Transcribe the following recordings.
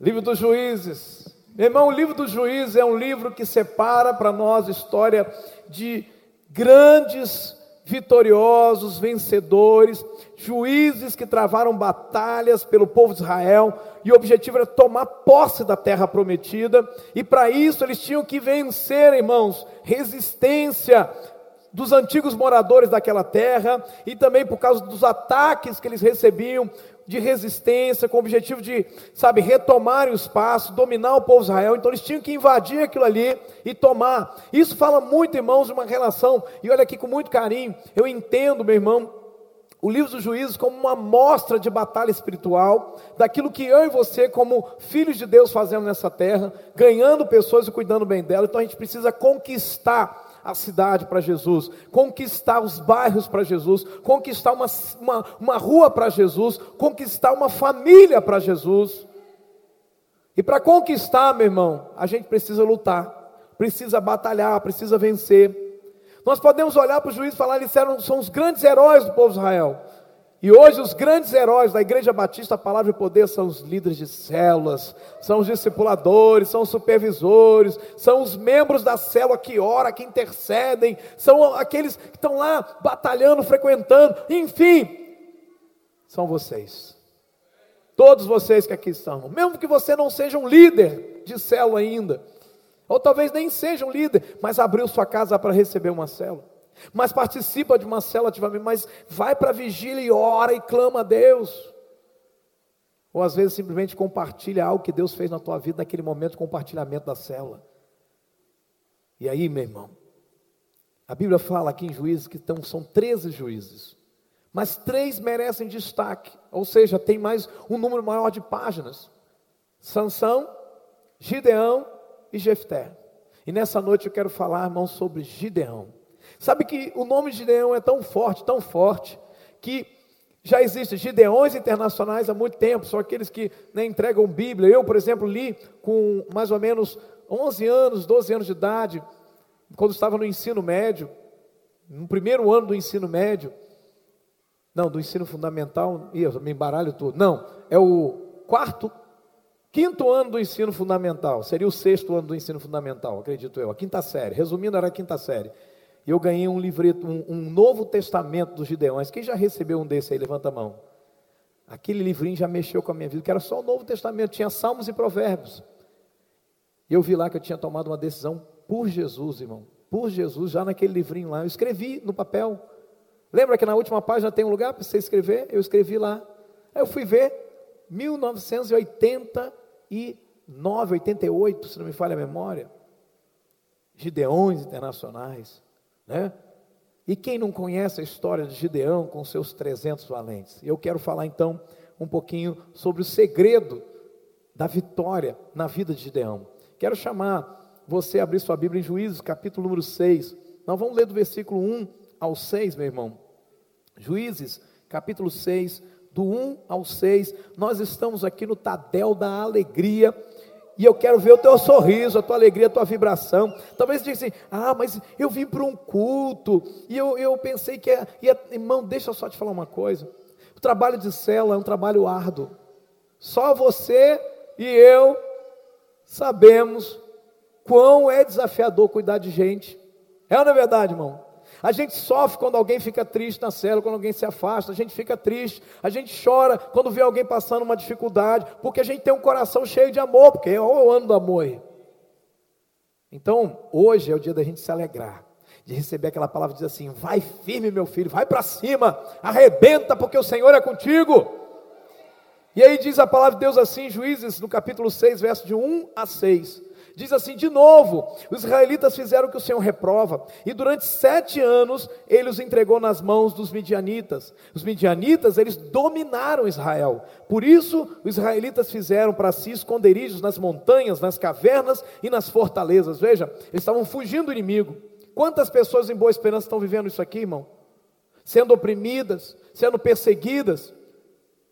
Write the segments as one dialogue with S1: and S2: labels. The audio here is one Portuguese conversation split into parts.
S1: Livro dos Juízes. Meu irmão, o livro dos Juízes é um livro que separa para nós a história de grandes vitoriosos, vencedores, juízes que travaram batalhas pelo povo de Israel, e o objetivo era tomar posse da terra prometida, e para isso eles tinham que vencer, irmãos, resistência dos antigos moradores daquela terra, e também por causa dos ataques que eles recebiam de resistência, com o objetivo de, sabe, retomar o espaço, dominar o povo de Israel. Então eles tinham que invadir aquilo ali e tomar. Isso fala muito, irmãos, de uma relação. E olha aqui com muito carinho, eu entendo, meu irmão, o livro dos juízes como uma mostra de batalha espiritual, daquilo que eu e você, como filhos de Deus, fazemos nessa terra, ganhando pessoas e cuidando bem dela. Então a gente precisa conquistar a cidade para Jesus, conquistar os bairros para Jesus, conquistar uma, uma, uma rua para Jesus, conquistar uma família para Jesus. E para conquistar, meu irmão, a gente precisa lutar, precisa batalhar, precisa vencer. Nós podemos olhar para o juiz e falar, eles eram, são os grandes heróis do povo de Israel. E hoje os grandes heróis da Igreja Batista, palavra de poder, são os líderes de células, são os discipuladores, são os supervisores, são os membros da célula que ora, que intercedem, são aqueles que estão lá batalhando, frequentando, enfim, são vocês. Todos vocês que aqui estão, mesmo que você não seja um líder de célula ainda, ou talvez nem seja um líder, mas abriu sua casa para receber uma célula mas participa de uma célula ativamente, mas vai para a vigília e ora e clama a Deus. Ou às vezes simplesmente compartilha algo que Deus fez na tua vida naquele momento, compartilhamento da célula. E aí, meu irmão, a Bíblia fala aqui em juízes que estão, são 13 juízes, mas três merecem destaque, ou seja, tem mais um número maior de páginas: Sansão, Gideão e Jefté. E nessa noite eu quero falar, irmão, sobre Gideão. Sabe que o nome de Gideão é tão forte, tão forte, que já existem Gideões internacionais há muito tempo, são aqueles que né, entregam Bíblia. Eu, por exemplo, li com mais ou menos 11 anos, 12 anos de idade, quando estava no ensino médio, no primeiro ano do ensino médio, não, do ensino fundamental, eu me embaralho tudo. Não, é o quarto, quinto ano do ensino fundamental, seria o sexto ano do ensino fundamental, acredito eu, a quinta série. Resumindo, era a quinta série eu ganhei um livreto, um, um Novo Testamento dos Gideões. Quem já recebeu um desse aí? Levanta a mão. Aquele livrinho já mexeu com a minha vida, que era só o Novo Testamento, tinha Salmos e Provérbios. E eu vi lá que eu tinha tomado uma decisão por Jesus, irmão. Por Jesus, já naquele livrinho lá. Eu escrevi no papel. Lembra que na última página tem um lugar para você escrever? Eu escrevi lá. Aí eu fui ver, 1989, 88, se não me falha a memória. Gideões internacionais. Né? E quem não conhece a história de Gideão com seus 300 valentes? Eu quero falar então um pouquinho sobre o segredo da vitória na vida de Gideão. Quero chamar você a abrir sua Bíblia em Juízes, capítulo número 6. Nós vamos ler do versículo 1 ao 6, meu irmão. Juízes, capítulo 6, do 1 ao 6. Nós estamos aqui no Tadel da Alegria e eu quero ver o teu sorriso, a tua alegria, a tua vibração. Talvez diga assim: ah, mas eu vim para um culto, e eu, eu pensei que ia, ia. Irmão, deixa eu só te falar uma coisa. O trabalho de célula é um trabalho árduo. Só você e eu sabemos quão é desafiador cuidar de gente. É ou não é verdade, irmão? A gente sofre quando alguém fica triste na célula, quando alguém se afasta, a gente fica triste, a gente chora quando vê alguém passando uma dificuldade, porque a gente tem um coração cheio de amor, porque é o ano do amor. Então, hoje é o dia da gente se alegrar, de receber aquela palavra de dizer assim: vai firme, meu filho, vai para cima, arrebenta, porque o Senhor é contigo. E aí diz a palavra de Deus assim, Juízes, no capítulo 6, verso de 1 a 6. Diz assim de novo: os israelitas fizeram o que o Senhor reprova, e durante sete anos ele os entregou nas mãos dos midianitas. Os midianitas, eles dominaram Israel, por isso os israelitas fizeram para si esconderijos nas montanhas, nas cavernas e nas fortalezas. Veja, eles estavam fugindo do inimigo. Quantas pessoas em boa esperança estão vivendo isso aqui, irmão? Sendo oprimidas, sendo perseguidas,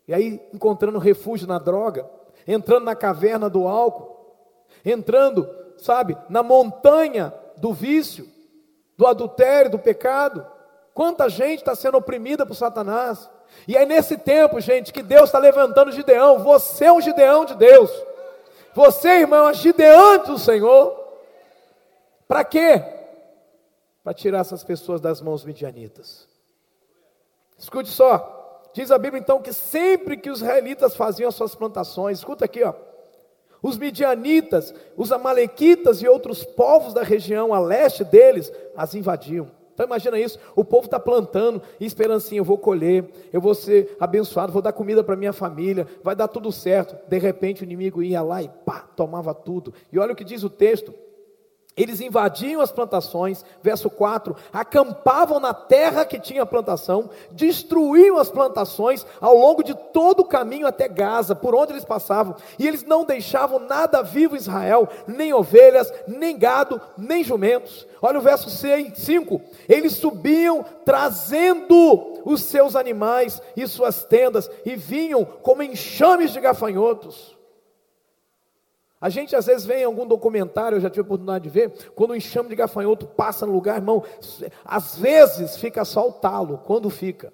S1: e aí encontrando refúgio na droga, entrando na caverna do álcool entrando, sabe, na montanha do vício, do adultério, do pecado. Quanta gente está sendo oprimida por Satanás. E é nesse tempo, gente, que Deus está levantando Gideão. Você é um Gideão de Deus. Você, irmão, é gideante do Senhor. Para quê? Para tirar essas pessoas das mãos midianitas. Escute só. Diz a Bíblia então que sempre que os israelitas faziam as suas plantações, escuta aqui, ó. Os midianitas, os amalequitas e outros povos da região a leste deles as invadiam. Então imagina isso, o povo está plantando e assim, eu vou colher, eu vou ser abençoado, vou dar comida para minha família, vai dar tudo certo. De repente o inimigo ia lá e pá, tomava tudo. E olha o que diz o texto, eles invadiam as plantações, verso 4, acampavam na terra que tinha plantação, destruíam as plantações ao longo de todo o caminho até Gaza, por onde eles passavam, e eles não deixavam nada vivo em Israel, nem ovelhas, nem gado, nem jumentos. Olha o verso 5: eles subiam trazendo os seus animais e suas tendas, e vinham como enxames de gafanhotos. A gente às vezes vê em algum documentário, eu já tive a oportunidade de ver, quando um enxame de gafanhoto passa no lugar, irmão, às vezes fica só o talo, quando fica.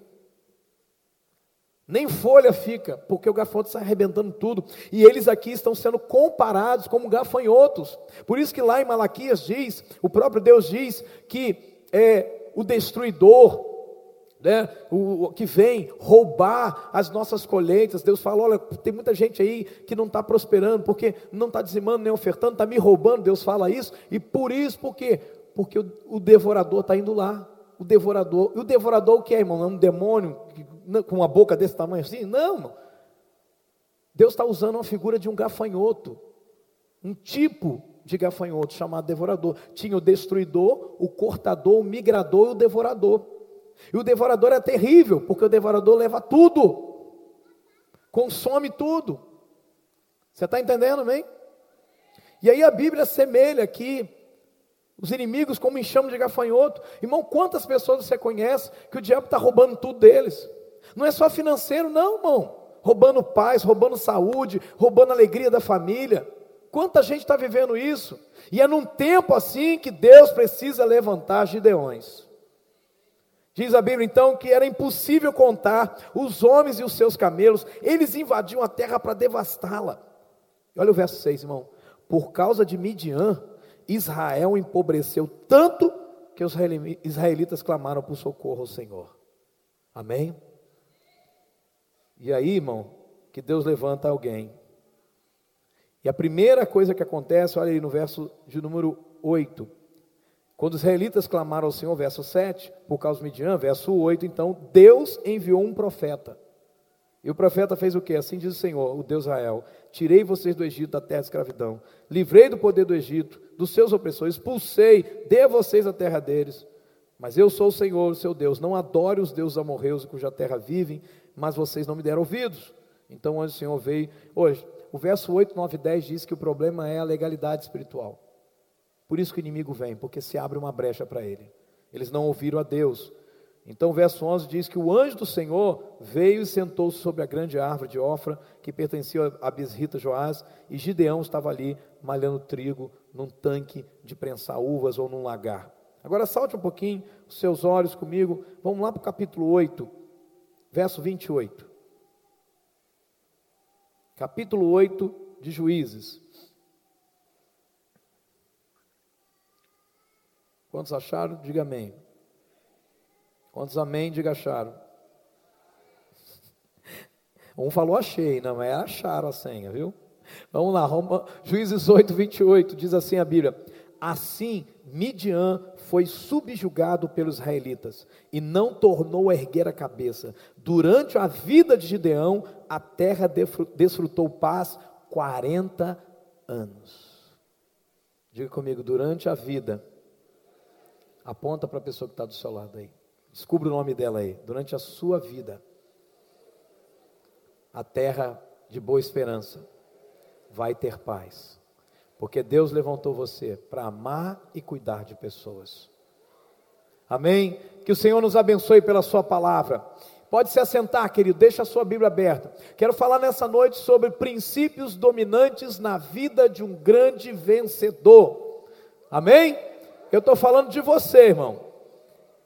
S1: Nem folha fica, porque o gafanhoto está arrebentando tudo. E eles aqui estão sendo comparados como gafanhotos. Por isso que lá em Malaquias diz, o próprio Deus diz que é o destruidor, né, o, que vem roubar as nossas colheitas. Deus fala: olha, tem muita gente aí que não está prosperando, porque não está dizimando nem ofertando, está me roubando. Deus fala isso, e por isso, por quê? Porque o, o devorador está indo lá. O devorador, e o devorador o que é, irmão? É um demônio com uma boca desse tamanho assim? Não, irmão. Deus está usando uma figura de um gafanhoto, um tipo de gafanhoto chamado devorador. Tinha o destruidor, o cortador, o migrador e o devorador. E o devorador é terrível, porque o devorador leva tudo, consome tudo. Você está entendendo, amém? E aí a Bíblia semelha aqui os inimigos como enxame de gafanhoto. Irmão, quantas pessoas você conhece que o diabo está roubando tudo deles? Não é só financeiro, não, irmão. Roubando paz, roubando saúde, roubando a alegria da família. Quanta gente está vivendo isso? E é num tempo assim que Deus precisa levantar gideões. Diz a Bíblia então que era impossível contar os homens e os seus camelos, eles invadiam a terra para devastá-la. Olha o verso 6, irmão. Por causa de Midian, Israel empobreceu tanto que os israelitas clamaram por socorro ao Senhor. Amém? E aí, irmão, que Deus levanta alguém. E a primeira coisa que acontece, olha aí no verso de número 8. Quando os israelitas clamaram ao Senhor, verso 7, por causa de Midian, verso 8, então Deus enviou um profeta. E o profeta fez o que? Assim diz o Senhor, o Deus Israel: Tirei vocês do Egito, da terra de escravidão, livrei do poder do Egito, dos seus opressores, expulsei, dei a vocês a terra deles. Mas eu sou o Senhor, o seu Deus. Não adore os deuses amorreus cuja terra vivem, mas vocês não me deram ouvidos. Então, onde o Senhor veio. Hoje, o verso 8, 9 e 10 diz que o problema é a legalidade espiritual. Por isso que o inimigo vem, porque se abre uma brecha para ele. Eles não ouviram a Deus. Então o verso 11 diz que o anjo do Senhor veio e sentou-se sobre a grande árvore de Ofra, que pertencia a Bisrita Joás, e Gideão estava ali malhando trigo num tanque de prensar uvas ou num lagar. Agora salte um pouquinho os seus olhos comigo, vamos lá para o capítulo 8, verso 28. Capítulo 8 de Juízes. Quantos acharam? Diga amém. Quantos amém? Diga acharam. Um falou achei, não é acharam a senha, viu? Vamos lá, Roma, Juízes 8, 28, diz assim a Bíblia: Assim Midian foi subjugado pelos israelitas e não tornou a erguer a cabeça. Durante a vida de Gideão, a terra desfrutou paz 40 anos. Diga comigo, durante a vida Aponta para a pessoa que está do seu lado aí. Descubra o nome dela aí. Durante a sua vida, a terra de boa esperança vai ter paz. Porque Deus levantou você para amar e cuidar de pessoas. Amém? Que o Senhor nos abençoe pela Sua palavra. Pode se assentar, querido, deixa a sua Bíblia aberta. Quero falar nessa noite sobre princípios dominantes na vida de um grande vencedor. Amém? Eu estou falando de você, irmão.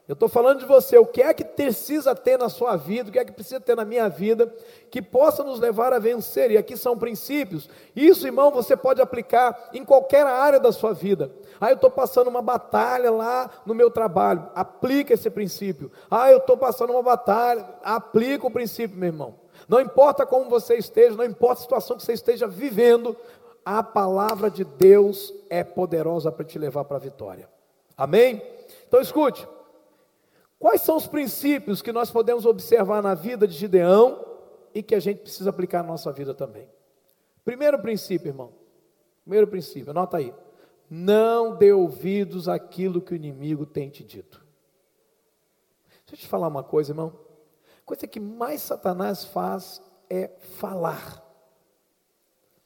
S1: Eu estou falando de você, o que é que precisa ter na sua vida, o que é que precisa ter na minha vida, que possa nos levar a vencer, e aqui são princípios. Isso, irmão, você pode aplicar em qualquer área da sua vida. Ah, eu estou passando uma batalha lá no meu trabalho, aplica esse princípio. Ah, eu estou passando uma batalha, aplica o princípio, meu irmão. Não importa como você esteja, não importa a situação que você esteja vivendo, a palavra de Deus é poderosa para te levar para a vitória. Amém? Então escute. Quais são os princípios que nós podemos observar na vida de Gideão e que a gente precisa aplicar na nossa vida também? Primeiro princípio, irmão. Primeiro princípio, anota aí. Não dê ouvidos àquilo que o inimigo tem te dito. Deixa eu te falar uma coisa, irmão. A coisa que mais Satanás faz é falar.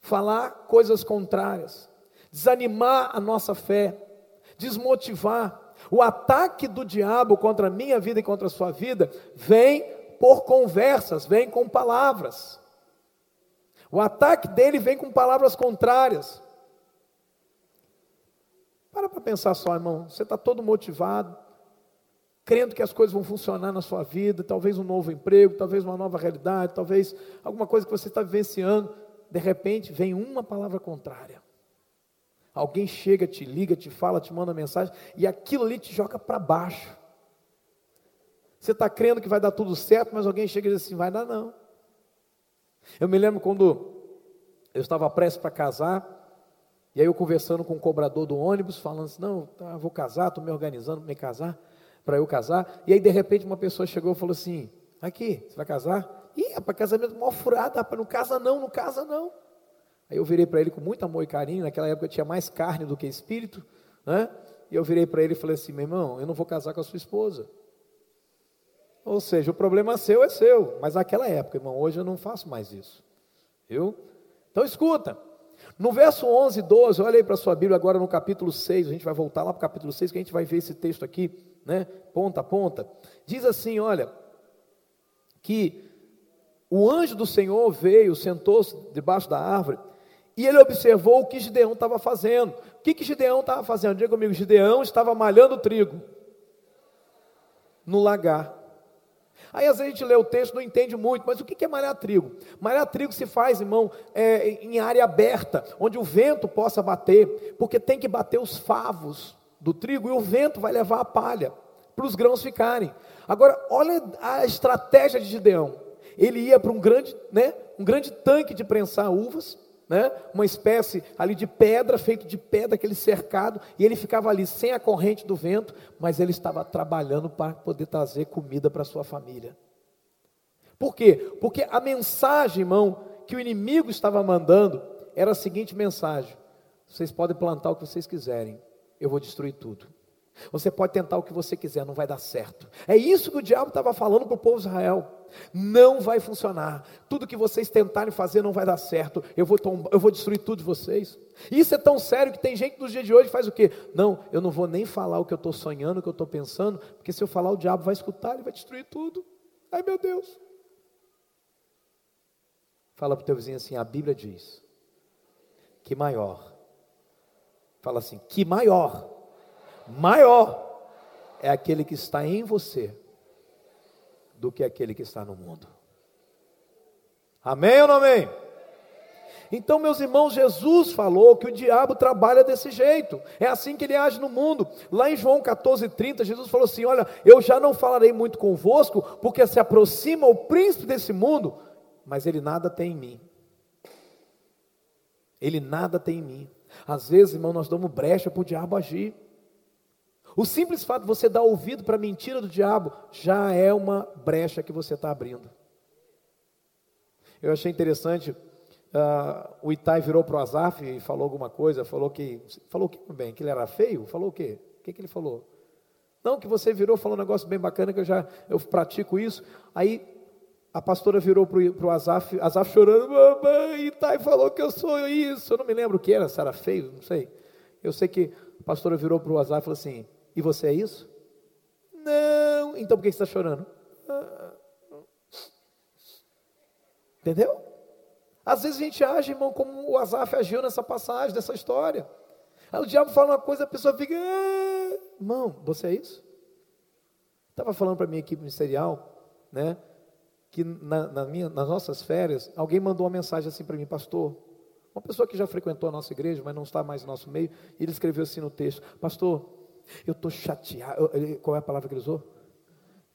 S1: Falar coisas contrárias, desanimar a nossa fé, desmotivar. O ataque do diabo contra a minha vida e contra a sua vida vem por conversas, vem com palavras. O ataque dele vem com palavras contrárias. Para para pensar só, irmão. Você está todo motivado, crendo que as coisas vão funcionar na sua vida, talvez um novo emprego, talvez uma nova realidade, talvez alguma coisa que você está vivenciando. De repente vem uma palavra contrária. Alguém chega, te liga, te fala, te manda mensagem, e aquilo ali te joga para baixo. Você está crendo que vai dar tudo certo, mas alguém chega e diz assim: vai dar não. Eu me lembro quando eu estava prestes para casar, e aí eu conversando com o cobrador do ônibus, falando assim: não, tá, vou casar, estou me organizando para me casar, para eu casar. E aí de repente uma pessoa chegou e falou assim: aqui, você vai casar? Ih, para casamento mó furado, rapaz, não casa não, não casa não. Aí eu virei para ele com muito amor e carinho, naquela época tinha mais carne do que espírito, né? E eu virei para ele e falei assim: meu irmão, eu não vou casar com a sua esposa. Ou seja, o problema seu é seu, mas naquela época, irmão, hoje eu não faço mais isso. Viu? Então escuta. No verso 11 e 12, olha aí para a sua Bíblia agora no capítulo 6, a gente vai voltar lá para o capítulo 6, que a gente vai ver esse texto aqui, né? Ponta a ponta. Diz assim: olha, que o anjo do Senhor veio, sentou-se debaixo da árvore e ele observou o que Gideão estava fazendo. O que, que Gideão estava fazendo? Diga comigo, Gideão estava malhando trigo no lagar. Aí às vezes a gente lê o texto não entende muito, mas o que é malhar trigo? Malhar trigo se faz, irmão, é, em área aberta, onde o vento possa bater, porque tem que bater os favos do trigo e o vento vai levar a palha para os grãos ficarem. Agora, olha a estratégia de Gideão. Ele ia para um grande, né, um grande tanque de prensar uvas, né? uma espécie ali de pedra, feito de pedra, aquele cercado, e ele ficava ali sem a corrente do vento, mas ele estava trabalhando para poder trazer comida para sua família. Por quê? Porque a mensagem, irmão, que o inimigo estava mandando era a seguinte mensagem: vocês podem plantar o que vocês quiserem, eu vou destruir tudo. Você pode tentar o que você quiser, não vai dar certo. É isso que o diabo estava falando para o povo de Israel. Não vai funcionar. Tudo que vocês tentarem fazer não vai dar certo. Eu vou, eu vou destruir tudo de vocês. Isso é tão sério que tem gente nos dias de hoje que faz o quê? Não, eu não vou nem falar o que eu estou sonhando, o que eu estou pensando, porque se eu falar, o diabo vai escutar, ele vai destruir tudo. Ai meu Deus. Fala para o teu vizinho assim: a Bíblia diz que maior. Fala assim: que maior maior é aquele que está em você do que aquele que está no mundo. Amém ou não amém? Então, meus irmãos, Jesus falou que o diabo trabalha desse jeito, é assim que ele age no mundo. Lá em João 14,30, Jesus falou assim: Olha, eu já não falarei muito convosco, porque se aproxima o príncipe desse mundo, mas ele nada tem em mim. Ele nada tem em mim. Às vezes, irmão, nós damos brecha para o diabo agir. O simples fato de você dar ouvido para a mentira do diabo já é uma brecha que você está abrindo. Eu achei interessante, uh, o Itai virou para o Azaf e falou alguma coisa, falou que, falou que bem, que ele era feio, falou o quê? O que, que ele falou? Não, que você virou, falou um negócio bem bacana, que eu já eu pratico isso. Aí a pastora virou para o Azaf, Azaf chorando, mamãe, Itai falou que eu sou isso. Eu não me lembro o que era, se era feio, não sei. Eu sei que a pastora virou para o Azaf e falou assim, e você é isso? Não. Então por que você está chorando? Entendeu? Às vezes a gente age, irmão, como o Azaf agiu nessa passagem, dessa história. Aí o diabo fala uma coisa, a pessoa fica, ah, irmão, você é isso? Estava falando para a minha equipe ministerial, né? Que na, na minha, nas nossas férias, alguém mandou uma mensagem assim para mim, pastor. Uma pessoa que já frequentou a nossa igreja, mas não está mais no nosso meio, e ele escreveu assim no texto: Pastor, eu estou chateado. Qual é a palavra que ele usou?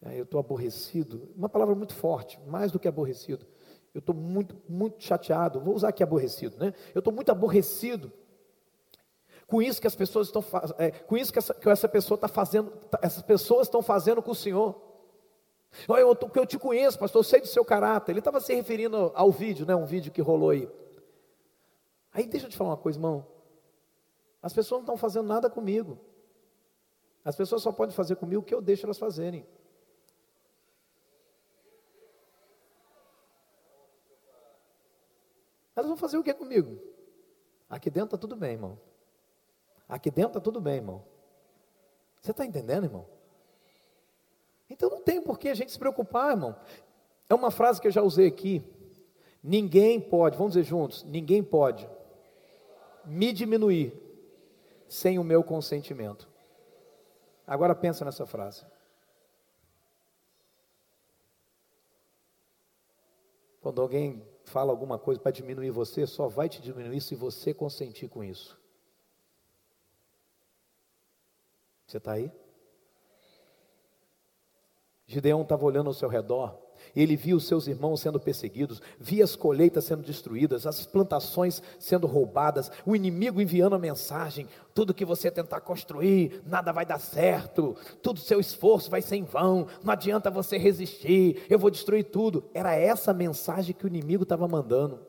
S1: É, eu estou aborrecido. Uma palavra muito forte, mais do que aborrecido. Eu estou muito, muito chateado. Vou usar aqui aborrecido, né? Eu estou muito aborrecido com isso que as pessoas estão é, com isso que essa, que essa pessoa está fazendo, tá, essas pessoas estão fazendo com o Senhor. Olha, eu, eu te conheço, pastor, eu sei do seu caráter. Ele estava se referindo ao vídeo, né? Um vídeo que rolou aí. Aí deixa eu te falar uma coisa, irmão. As pessoas não estão fazendo nada comigo. As pessoas só podem fazer comigo o que eu deixo elas fazerem. Elas vão fazer o que comigo? Aqui dentro está tudo bem, irmão. Aqui dentro está tudo bem, irmão. Você está entendendo, irmão? Então não tem por que a gente se preocupar, irmão. É uma frase que eu já usei aqui. Ninguém pode, vamos dizer juntos, ninguém pode me diminuir sem o meu consentimento. Agora pensa nessa frase. Quando alguém fala alguma coisa para diminuir você, só vai te diminuir se você consentir com isso. Você está aí? Gideão estava olhando ao seu redor, ele via os seus irmãos sendo perseguidos, via as colheitas sendo destruídas, as plantações sendo roubadas, o inimigo enviando a mensagem: tudo que você tentar construir, nada vai dar certo, todo seu esforço vai ser em vão, não adianta você resistir, eu vou destruir tudo. Era essa mensagem que o inimigo estava mandando.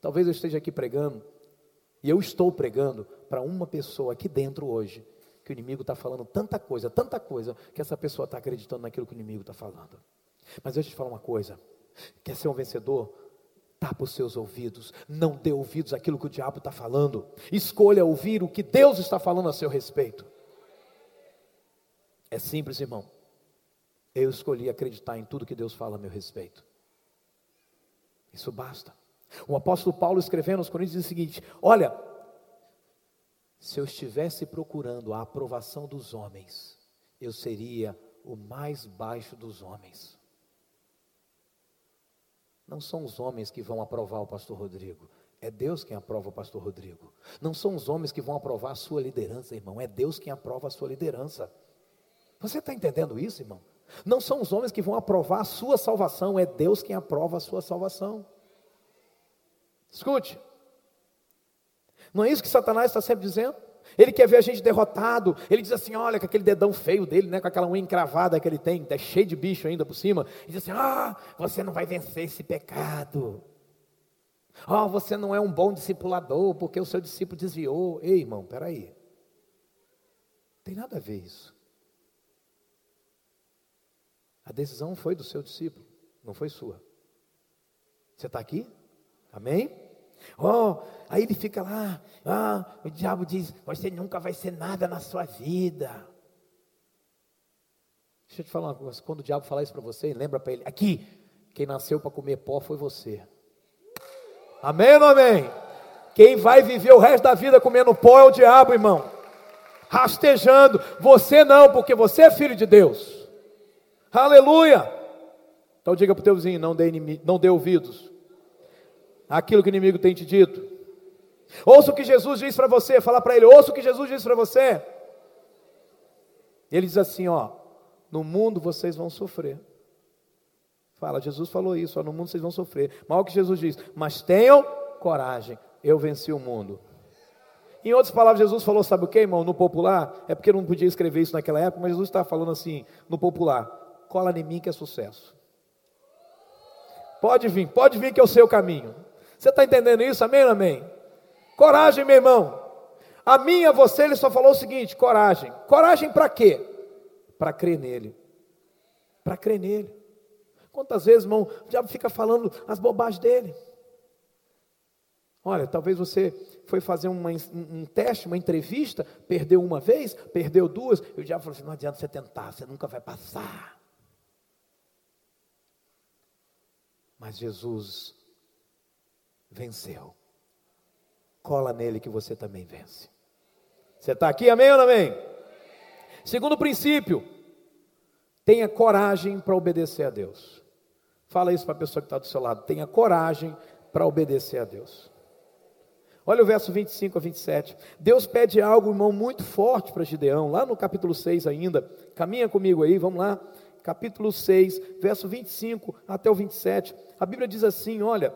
S1: Talvez eu esteja aqui pregando, e eu estou pregando para uma pessoa aqui dentro hoje que o inimigo está falando tanta coisa, tanta coisa, que essa pessoa está acreditando naquilo que o inimigo está falando. Mas deixa eu te falar uma coisa: quer ser um vencedor? Tapa os seus ouvidos, não dê ouvidos àquilo que o diabo está falando, escolha ouvir o que Deus está falando a seu respeito. É simples, irmão. Eu escolhi acreditar em tudo que Deus fala a meu respeito. Isso basta. O apóstolo Paulo escrevendo aos Coríntios diz o seguinte: Olha, se eu estivesse procurando a aprovação dos homens, eu seria o mais baixo dos homens. Não são os homens que vão aprovar o pastor Rodrigo, é Deus quem aprova o pastor Rodrigo. Não são os homens que vão aprovar a sua liderança, irmão, é Deus quem aprova a sua liderança. Você está entendendo isso, irmão? Não são os homens que vão aprovar a sua salvação, é Deus quem aprova a sua salvação. Escute, não é isso que Satanás está sempre dizendo? Ele quer ver a gente derrotado. Ele diz assim: olha, com aquele dedão feio dele, né, com aquela unha encravada que ele tem, é cheio de bicho ainda por cima. Ele diz assim: ah, você não vai vencer esse pecado. Oh, você não é um bom discipulador porque o seu discípulo desviou. Ei, irmão, peraí. Não tem nada a ver isso. A decisão foi do seu discípulo, não foi sua. Você está aqui? Amém? Oh, aí ele fica lá, ah, o diabo diz: Você nunca vai ser nada na sua vida. Deixa eu te falar uma coisa: quando o diabo falar isso para você, lembra para ele: Aqui, quem nasceu para comer pó foi você. Amém ou não amém? Quem vai viver o resto da vida comendo pó é o diabo, irmão. Rastejando. Você não, porque você é filho de Deus. Aleluia. Então diga para o teu vizinho: não dê, não dê ouvidos aquilo que o inimigo tem te dito. Ouça o que Jesus diz para você, fala para ele, ouça o que Jesus diz para você. Ele diz assim, ó, no mundo vocês vão sofrer. Fala, Jesus falou isso, ó, no mundo vocês vão sofrer. Mas o que Jesus diz, mas tenham coragem, eu venci o mundo. Em outras palavras, Jesus falou, sabe o que, irmão? No popular, é porque eu não podia escrever isso naquela época, mas Jesus está falando assim, no popular, cola em mim que é sucesso. Pode vir, pode vir que é o seu caminho. Você está entendendo isso? Amém ou amém? Coragem, meu irmão. A minha, você, ele só falou o seguinte: coragem. Coragem para quê? Para crer nele. Para crer nele. Quantas vezes, irmão, o diabo fica falando as bobagens dele? Olha, talvez você foi fazer uma, um teste, uma entrevista, perdeu uma vez, perdeu duas, e o diabo falou assim: não adianta você tentar, você nunca vai passar. Mas Jesus venceu. Cola nele que você também vence. Você está aqui, amém ou não amém? Segundo princípio, Tenha coragem para obedecer a Deus. Fala isso para a pessoa que está do seu lado. Tenha coragem para obedecer a Deus. Olha o verso 25 a 27. Deus pede algo, irmão, muito forte para Gideão, lá no capítulo 6 ainda. Caminha comigo aí, vamos lá. Capítulo 6, verso 25 até o 27. A Bíblia diz assim: olha.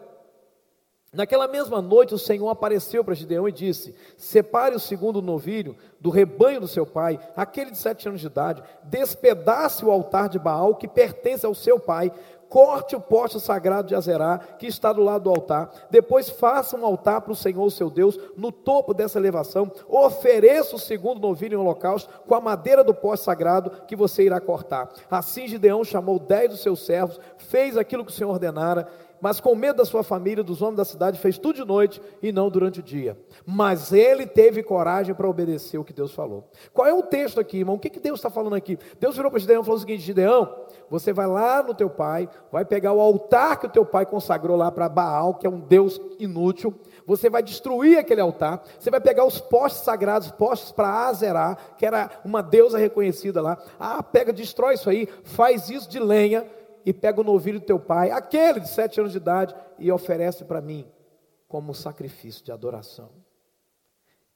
S1: Naquela mesma noite, o Senhor apareceu para Gideão e disse: Separe o segundo novilho do rebanho do seu pai, aquele de sete anos de idade, despedace o altar de Baal que pertence ao seu pai, corte o poste sagrado de Azerá, que está do lado do altar, depois faça um altar para o Senhor, seu Deus, no topo dessa elevação, ofereça o segundo novilho em holocausto, com a madeira do poste sagrado que você irá cortar. Assim Gideão chamou dez dos seus servos, fez aquilo que o Senhor ordenara, mas com medo da sua família, dos homens da cidade, fez tudo de noite e não durante o dia. Mas ele teve coragem para obedecer o que Deus falou. Qual é o texto aqui, irmão? O que, que Deus está falando aqui? Deus virou para Gideão e falou o seguinte: Gideão, você vai lá no teu pai, vai pegar o altar que o teu pai consagrou lá para Baal, que é um Deus inútil. Você vai destruir aquele altar. Você vai pegar os postes sagrados, postes para Azerá, que era uma deusa reconhecida lá. Ah, pega, destrói isso aí, faz isso de lenha e pega o novilho do teu pai, aquele de sete anos de idade, e oferece para mim como sacrifício de adoração. O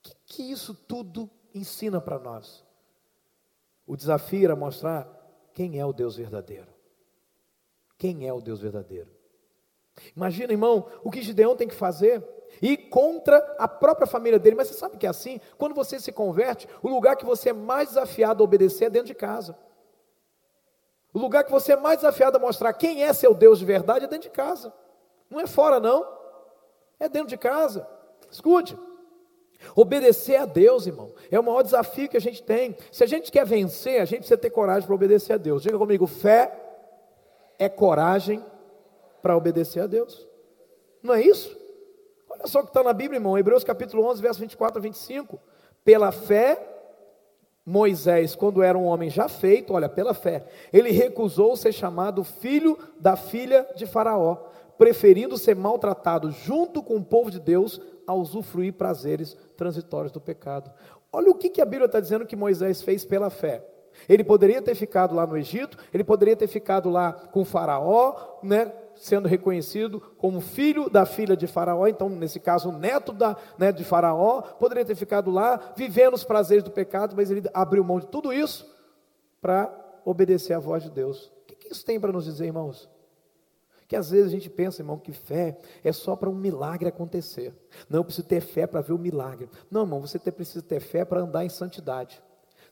S1: que, que isso tudo ensina para nós? O desafio era mostrar quem é o Deus verdadeiro. Quem é o Deus verdadeiro? Imagina, irmão, o que Gideão tem que fazer? Ir contra a própria família dele. Mas você sabe que é assim? Quando você se converte, o lugar que você é mais desafiado a obedecer é dentro de casa. O lugar que você é mais desafiado a mostrar quem é seu Deus de verdade é dentro de casa. Não é fora, não. É dentro de casa. Escute. Obedecer a Deus, irmão, é o maior desafio que a gente tem. Se a gente quer vencer, a gente precisa ter coragem para obedecer a Deus. Diga comigo: fé é coragem para obedecer a Deus. Não é isso? Olha só o que está na Bíblia, irmão. Hebreus capítulo 11, verso 24 a 25. Pela fé Moisés, quando era um homem já feito, olha, pela fé, ele recusou ser chamado filho da filha de Faraó, preferindo ser maltratado junto com o povo de Deus a usufruir prazeres transitórios do pecado. Olha o que, que a Bíblia está dizendo que Moisés fez pela fé. Ele poderia ter ficado lá no Egito, ele poderia ter ficado lá com Faraó, né, sendo reconhecido como filho da filha de Faraó, então, nesse caso, neto da, né, de Faraó, poderia ter ficado lá, vivendo os prazeres do pecado, mas ele abriu mão de tudo isso para obedecer à voz de Deus. O que, que isso tem para nos dizer, irmãos? Que às vezes a gente pensa, irmão, que fé é só para um milagre acontecer. Não, eu preciso ter fé para ver o milagre. Não, irmão, você precisa ter fé para andar em santidade.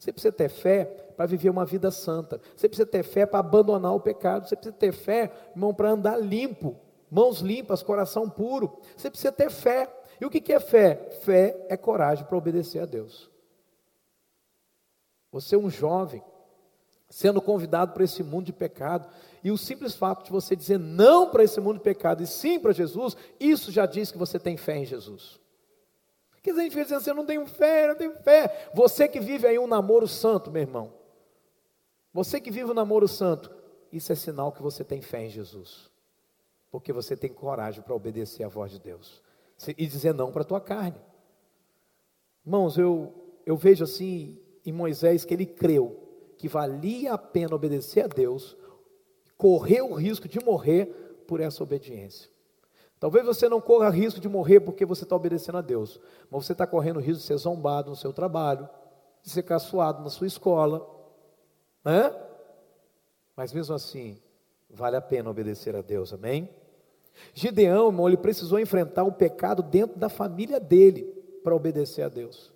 S1: Você precisa ter fé para viver uma vida santa. Você precisa ter fé para abandonar o pecado. Você precisa ter fé, irmão, para andar limpo, mãos limpas, coração puro. Você precisa ter fé. E o que é fé? Fé é coragem para obedecer a Deus. Você é um jovem, sendo convidado para esse mundo de pecado, e o simples fato de você dizer não para esse mundo de pecado e sim para Jesus, isso já diz que você tem fé em Jesus. Porque a gente fica dizendo assim, eu não tenho fé, eu não tenho fé. Você que vive aí um namoro santo, meu irmão. Você que vive um namoro santo, isso é sinal que você tem fé em Jesus. Porque você tem coragem para obedecer à voz de Deus. E dizer não para a tua carne. Irmãos, eu, eu vejo assim em Moisés que ele creu que valia a pena obedecer a Deus, correr o risco de morrer por essa obediência. Talvez você não corra risco de morrer porque você está obedecendo a Deus, mas você está correndo risco de ser zombado no seu trabalho, de ser caçoado na sua escola, né? Mas mesmo assim, vale a pena obedecer a Deus, amém? Gideão, irmão, ele precisou enfrentar o pecado dentro da família dele para obedecer a Deus.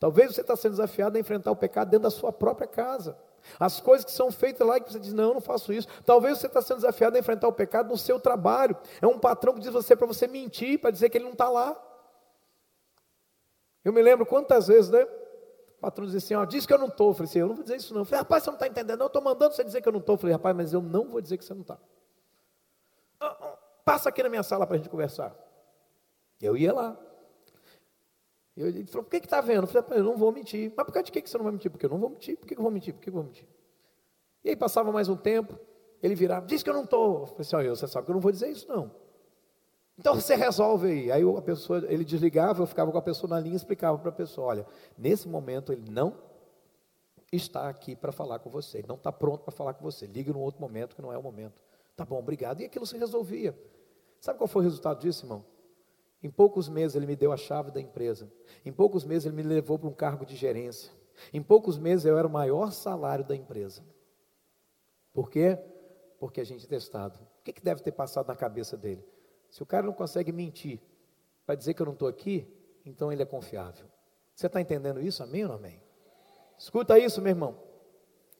S1: Talvez você está sendo desafiado a enfrentar o pecado dentro da sua própria casa. As coisas que são feitas lá que você diz, não, eu não faço isso. Talvez você está sendo desafiado a enfrentar o pecado no seu trabalho. É um patrão que diz você para você mentir, para dizer que ele não está lá. Eu me lembro quantas vezes, né? O patrão dizia assim, ó, diz que eu não estou. Eu falei assim, eu não vou dizer isso não. Eu falei, rapaz, você não está entendendo, eu estou mandando você dizer que eu não estou. Eu falei, rapaz, mas eu não vou dizer que você não está. Ah, ah, passa aqui na minha sala para a gente conversar. Eu ia lá. Eu, ele falou, por que está vendo? Eu falei, eu não vou mentir. Mas por causa de que você não vai mentir? Porque eu não vou mentir. Por que eu vou mentir? Por que eu vou mentir? E aí passava mais um tempo, ele virava, diz que eu não estou. Eu falei assim, você sabe que eu não vou dizer isso não. Então você resolve aí. Aí a pessoa, ele desligava, eu ficava com a pessoa na linha e explicava para a pessoa, olha, nesse momento ele não, está aqui para falar com você. Ele não está pronto para falar com você. Liga num outro momento que não é o momento. Tá bom, obrigado. E aquilo se resolvia. Sabe qual foi o resultado disso, irmão? Em poucos meses ele me deu a chave da empresa. Em poucos meses ele me levou para um cargo de gerência. Em poucos meses eu era o maior salário da empresa. Por quê? Porque a gente é testado. O que, que deve ter passado na cabeça dele? Se o cara não consegue mentir para dizer que eu não estou aqui, então ele é confiável. Você está entendendo isso? Amém ou não amém? Escuta isso, meu irmão.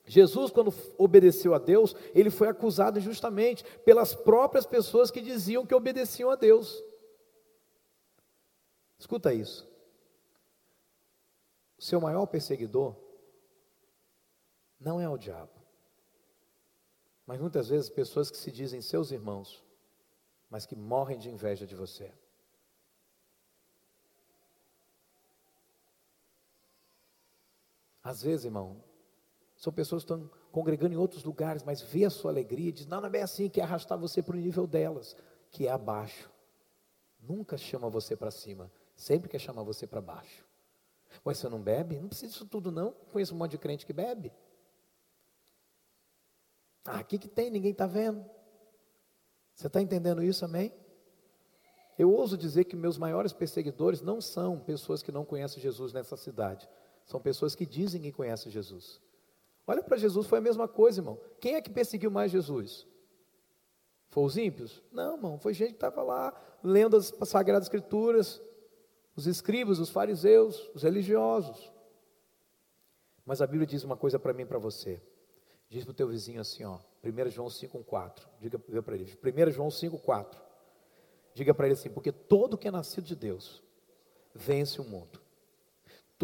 S1: Jesus, quando obedeceu a Deus, ele foi acusado injustamente pelas próprias pessoas que diziam que obedeciam a Deus. Escuta isso. O seu maior perseguidor não é o diabo, mas muitas vezes pessoas que se dizem seus irmãos, mas que morrem de inveja de você. Às vezes, irmão, são pessoas que estão congregando em outros lugares, mas vê a sua alegria e diz: não, não é bem assim, quer arrastar você para o nível delas, que é abaixo. Nunca chama você para cima, sempre quer chamar você para baixo. Mas você não bebe? Não precisa disso tudo, não. Conheço um monte de crente que bebe. Ah, o que, que tem? Ninguém está vendo. Você está entendendo isso, amém? Eu ouso dizer que meus maiores perseguidores não são pessoas que não conhecem Jesus nessa cidade. São pessoas que dizem que conhecem Jesus. Olha para Jesus, foi a mesma coisa, irmão. Quem é que perseguiu mais Jesus? Foi os ímpios? Não, irmão, foi gente que estava lá lendo as Sagradas Escrituras, os escribas, os fariseus, os religiosos. Mas a Bíblia diz uma coisa para mim e para você. Diz para o teu vizinho assim, ó, 1 João 5,4. Diga, diga para ele, 1 João 5,4. Diga para ele assim, porque todo que é nascido de Deus vence o mundo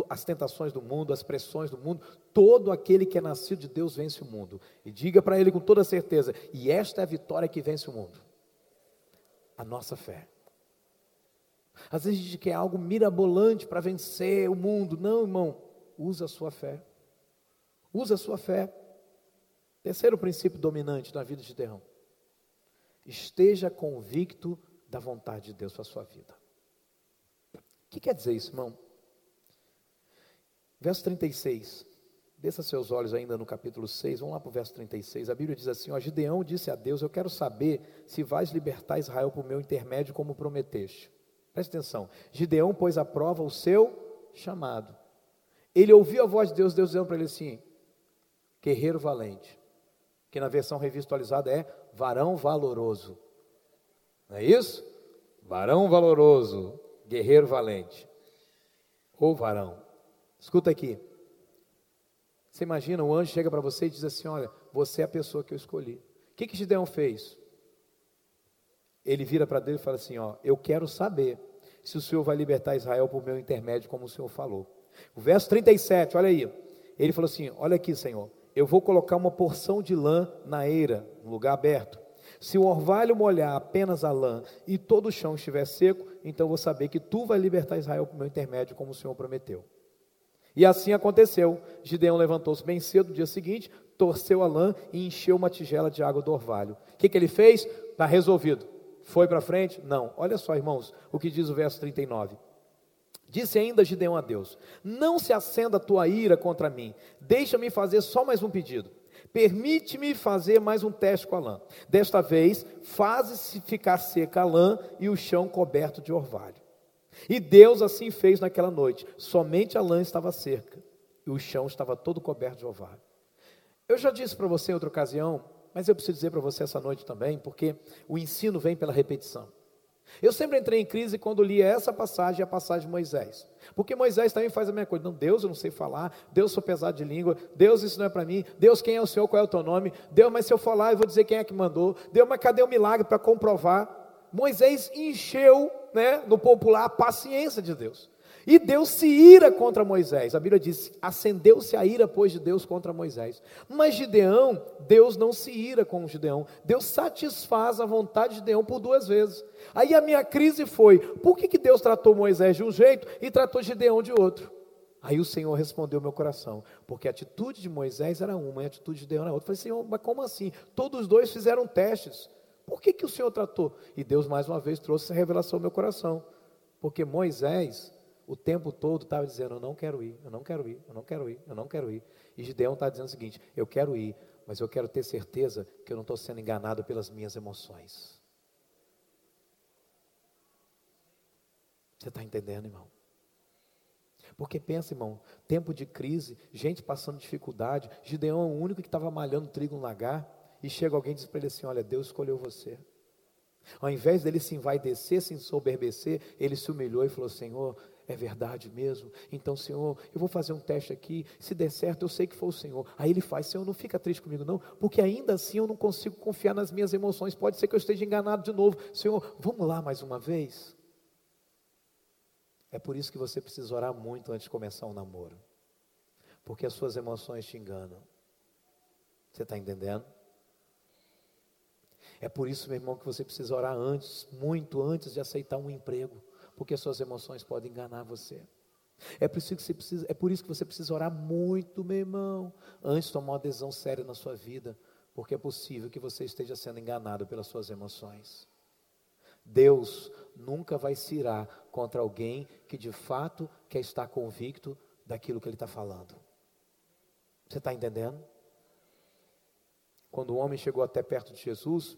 S1: as tentações do mundo, as pressões do mundo, todo aquele que é nascido de Deus vence o mundo. E diga para ele com toda certeza: e esta é a vitória que vence o mundo a nossa fé. Às vezes a gente quer algo mirabolante para vencer o mundo. Não, irmão, usa a sua fé. Usa a sua fé. Terceiro princípio dominante na vida de Deus. Esteja convicto da vontade de Deus para a sua vida. O que quer dizer isso, irmão? Verso 36. Desça seus olhos ainda no capítulo 6, vamos lá para o verso 36. A Bíblia diz assim: ó, Gideão disse a Deus: Eu quero saber se vais libertar Israel por meu intermédio, como prometeste. Preste atenção. Gideão pôs à prova o seu chamado. Ele ouviu a voz de Deus, Deus dizendo para ele assim: Guerreiro valente. Que na versão revisualizada é varão valoroso. Não é isso? Varão valoroso, guerreiro valente. Ou varão. Escuta aqui. Você imagina, o anjo chega para você e diz assim: Olha, você é a pessoa que eu escolhi. O que, que Gideão fez? Ele vira para Deus e fala assim: Ó, eu quero saber se o Senhor vai libertar Israel por meu intermédio, como o Senhor falou. O verso 37, olha aí. Ele falou assim: Olha aqui, Senhor, eu vou colocar uma porção de lã na eira, no lugar aberto. Se o orvalho molhar apenas a lã e todo o chão estiver seco, então vou saber que tu vai libertar Israel por meu intermédio, como o Senhor prometeu. E assim aconteceu. Gideão levantou-se bem cedo no dia seguinte, torceu a lã e encheu uma tigela de água do orvalho. O que, que ele fez? Está resolvido. Foi para frente? Não. Olha só, irmãos, o que diz o verso 39. Disse ainda Gideão a Deus: Não se acenda a tua ira contra mim, deixa-me fazer só mais um pedido. Permite-me fazer mais um teste com a lã. Desta vez, faze-se ficar seca a lã e o chão coberto de orvalho. E Deus assim fez naquela noite. Somente a lã estava cerca e o chão estava todo coberto de orvalho. Eu já disse para você em outra ocasião, mas eu preciso dizer para você essa noite também, porque o ensino vem pela repetição. Eu sempre entrei em crise quando li essa passagem a passagem de Moisés. Porque Moisés também faz a mesma coisa. Não, Deus, eu não sei falar. Deus, sou pesado de língua. Deus, isso não é para mim. Deus, quem é o Senhor? Qual é o teu nome? Deus, mas se eu falar, eu vou dizer quem é que mandou. Deus, mas cadê o milagre para comprovar? Moisés encheu, né, no popular, a paciência de Deus. E Deus se ira contra Moisés. A Bíblia diz: acendeu-se a ira, pois, de Deus contra Moisés. Mas Gideão, Deus não se ira com Gideão. Deus satisfaz a vontade de Gideão por duas vezes. Aí a minha crise foi: por que, que Deus tratou Moisés de um jeito e tratou Gideão de outro? Aí o Senhor respondeu meu coração, porque a atitude de Moisés era uma e a atitude de Gideão era outra. Eu falei, Senhor, mas como assim? Todos os dois fizeram testes. Por que, que o Senhor tratou? E Deus mais uma vez trouxe essa revelação ao meu coração. Porque Moisés o tempo todo estava dizendo: Eu não quero ir, eu não quero ir, eu não quero ir, eu não quero ir. E Gideão está dizendo o seguinte: Eu quero ir, mas eu quero ter certeza que eu não estou sendo enganado pelas minhas emoções. Você está entendendo, irmão? Porque pensa, irmão, tempo de crise, gente passando dificuldade. Gideão é o único que estava malhando trigo no lagar. E chega alguém e diz para ele assim: Olha, Deus escolheu você. Ao invés dele se envaidecer, se ensoberbecer, ele se humilhou e falou: Senhor, é verdade mesmo. Então, Senhor, eu vou fazer um teste aqui. Se der certo, eu sei que foi o Senhor. Aí ele faz: Senhor, não fica triste comigo, não, porque ainda assim eu não consigo confiar nas minhas emoções. Pode ser que eu esteja enganado de novo. Senhor, vamos lá mais uma vez. É por isso que você precisa orar muito antes de começar um namoro, porque as suas emoções te enganam. Você está entendendo? É por isso, meu irmão, que você precisa orar antes, muito antes de aceitar um emprego, porque suas emoções podem enganar você. É por isso que você precisa, é por isso que você precisa orar muito, meu irmão, antes de tomar uma decisão séria na sua vida, porque é possível que você esteja sendo enganado pelas suas emoções. Deus nunca vai se irar contra alguém que de fato quer estar convicto daquilo que ele está falando. Você está entendendo? Quando o homem chegou até perto de Jesus,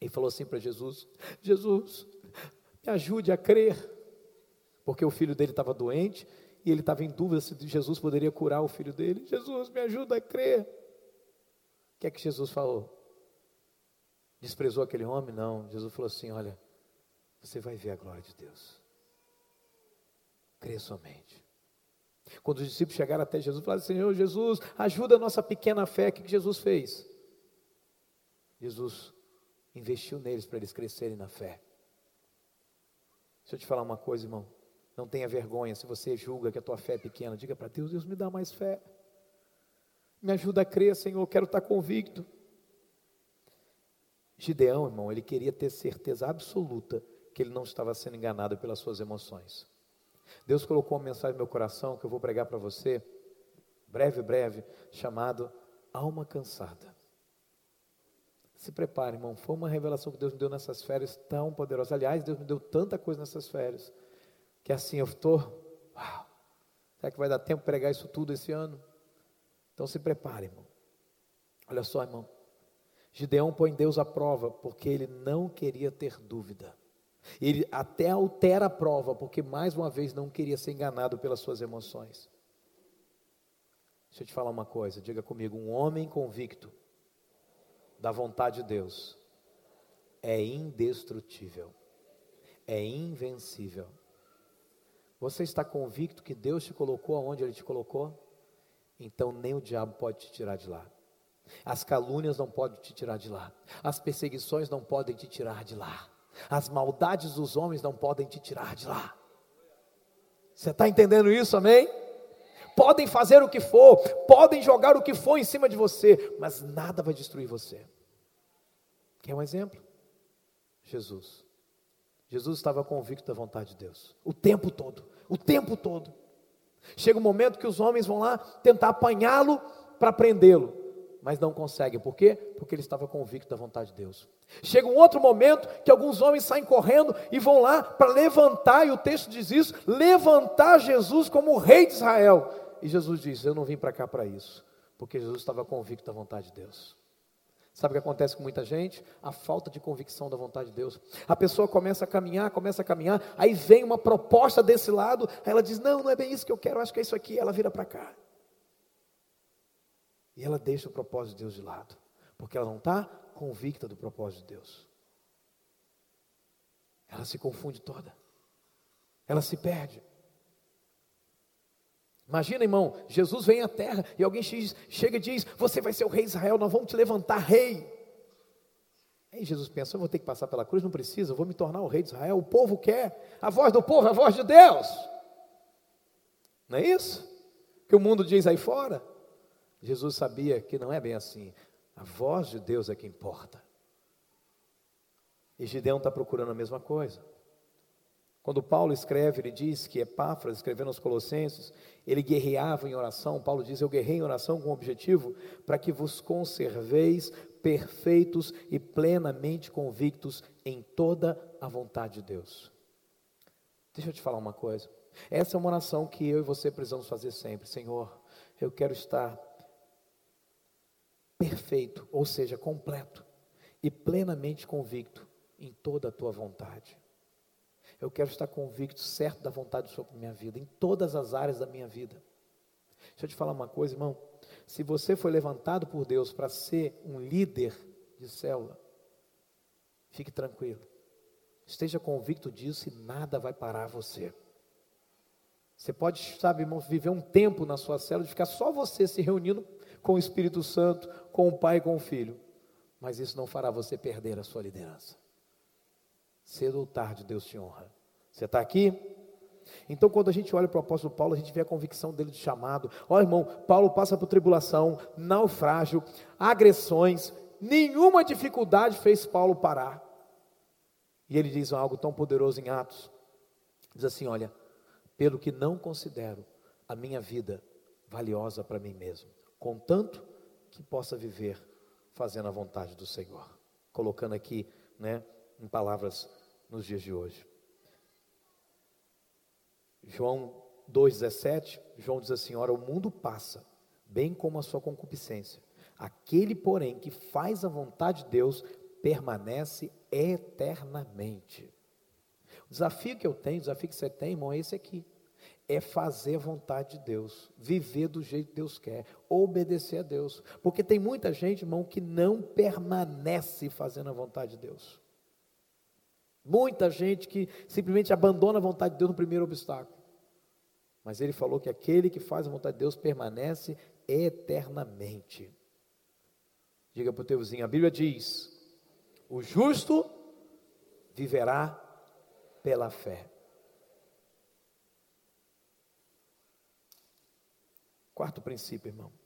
S1: e falou assim para Jesus: Jesus, me ajude a crer, porque o filho dele estava doente e ele estava em dúvida se Jesus poderia curar o filho dele. Jesus, me ajuda a crer. O que é que Jesus falou? Desprezou aquele homem? Não. Jesus falou assim: Olha, você vai ver a glória de Deus. Crê somente. Quando os discípulos chegaram até Jesus, falaram: Senhor Jesus, ajuda a nossa pequena fé. O que Jesus fez? Jesus investiu neles para eles crescerem na fé. Deixa eu te falar uma coisa, irmão. Não tenha vergonha se você julga que a tua fé é pequena. Diga para Deus: Deus me dá mais fé. Me ajuda a crer, Senhor. Quero estar convicto. Gideão, irmão, ele queria ter certeza absoluta que ele não estava sendo enganado pelas suas emoções. Deus colocou uma mensagem no meu coração que eu vou pregar para você, breve, breve, chamado Alma Cansada. Se prepare, irmão. Foi uma revelação que Deus me deu nessas férias tão poderosa. Aliás, Deus me deu tanta coisa nessas férias. Que assim eu estou. Uau! Será que vai dar tempo para pregar isso tudo esse ano? Então se prepare, irmão. Olha só, irmão. Gideão põe Deus à prova porque ele não queria ter dúvida. Ele até altera a prova porque mais uma vez não queria ser enganado pelas suas emoções. Deixa eu te falar uma coisa, diga comigo: um homem convicto da vontade de Deus é indestrutível, é invencível. Você está convicto que Deus te colocou aonde Ele te colocou? Então nem o diabo pode te tirar de lá. As calúnias não podem te tirar de lá. As perseguições não podem te tirar de lá. As maldades dos homens não podem te tirar de lá. Você está entendendo isso, amém? Podem fazer o que for, podem jogar o que for em cima de você, mas nada vai destruir você. Quer um exemplo? Jesus. Jesus estava convicto da vontade de Deus, o tempo todo, o tempo todo. Chega um momento que os homens vão lá tentar apanhá-lo para prendê-lo, mas não conseguem, por quê? Porque ele estava convicto da vontade de Deus. Chega um outro momento que alguns homens saem correndo e vão lá para levantar, e o texto diz isso: levantar Jesus como o rei de Israel. E Jesus diz: Eu não vim para cá para isso, porque Jesus estava convicto da vontade de Deus. Sabe o que acontece com muita gente? A falta de convicção da vontade de Deus. A pessoa começa a caminhar, começa a caminhar, aí vem uma proposta desse lado, aí ela diz: Não, não é bem isso que eu quero, acho que é isso aqui. Ela vira para cá. E ela deixa o propósito de Deus de lado, porque ela não está convicta do propósito de Deus. Ela se confunde toda, ela se perde. Imagina, irmão, Jesus vem à terra e alguém chega e diz: Você vai ser o rei Israel, nós vamos te levantar rei. Aí Jesus pensa: Eu vou ter que passar pela cruz, não precisa, eu vou me tornar o rei de Israel. O povo quer, a voz do povo é a voz de Deus. Não é isso? Que o mundo diz aí fora. Jesus sabia que não é bem assim. A voz de Deus é que importa. E Gideão está procurando a mesma coisa. Quando Paulo escreve, ele diz que Epáfras, escrevendo aos Colossenses, ele guerreava em oração. Paulo diz: Eu guerrei em oração com o objetivo para que vos conserveis perfeitos e plenamente convictos em toda a vontade de Deus. Deixa eu te falar uma coisa. Essa é uma oração que eu e você precisamos fazer sempre. Senhor, eu quero estar perfeito, ou seja, completo e plenamente convicto em toda a tua vontade. Eu quero estar convicto, certo da vontade do Senhor para minha vida, em todas as áreas da minha vida. Deixa eu te falar uma coisa, irmão. Se você foi levantado por Deus para ser um líder de célula, fique tranquilo. Esteja convicto disso e nada vai parar você. Você pode, sabe, irmão, viver um tempo na sua célula de ficar só você se reunindo com o Espírito Santo, com o Pai e com o Filho. Mas isso não fará você perder a sua liderança. Cedo ou tarde, Deus te honra. Você está aqui? Então, quando a gente olha para o apóstolo Paulo, a gente vê a convicção dele de chamado. Olha, irmão, Paulo passa por tribulação, naufrágio, agressões, nenhuma dificuldade fez Paulo parar. E ele diz algo tão poderoso em Atos: diz assim: Olha, pelo que não considero a minha vida valiosa para mim mesmo, contanto que possa viver fazendo a vontade do Senhor. Colocando aqui, né, em palavras nos dias de hoje. João 2,17, João diz assim: Ora, o mundo passa, bem como a sua concupiscência. Aquele, porém, que faz a vontade de Deus, permanece eternamente. O desafio que eu tenho, o desafio que você tem, irmão, é esse aqui. É fazer a vontade de Deus, viver do jeito que Deus quer, obedecer a Deus. Porque tem muita gente, irmão, que não permanece fazendo a vontade de Deus. Muita gente que simplesmente abandona a vontade de Deus no primeiro obstáculo. Mas ele falou que aquele que faz a vontade de Deus permanece eternamente. Diga para o teu vizinho, a Bíblia diz: o justo viverá pela fé. Quarto princípio, irmão.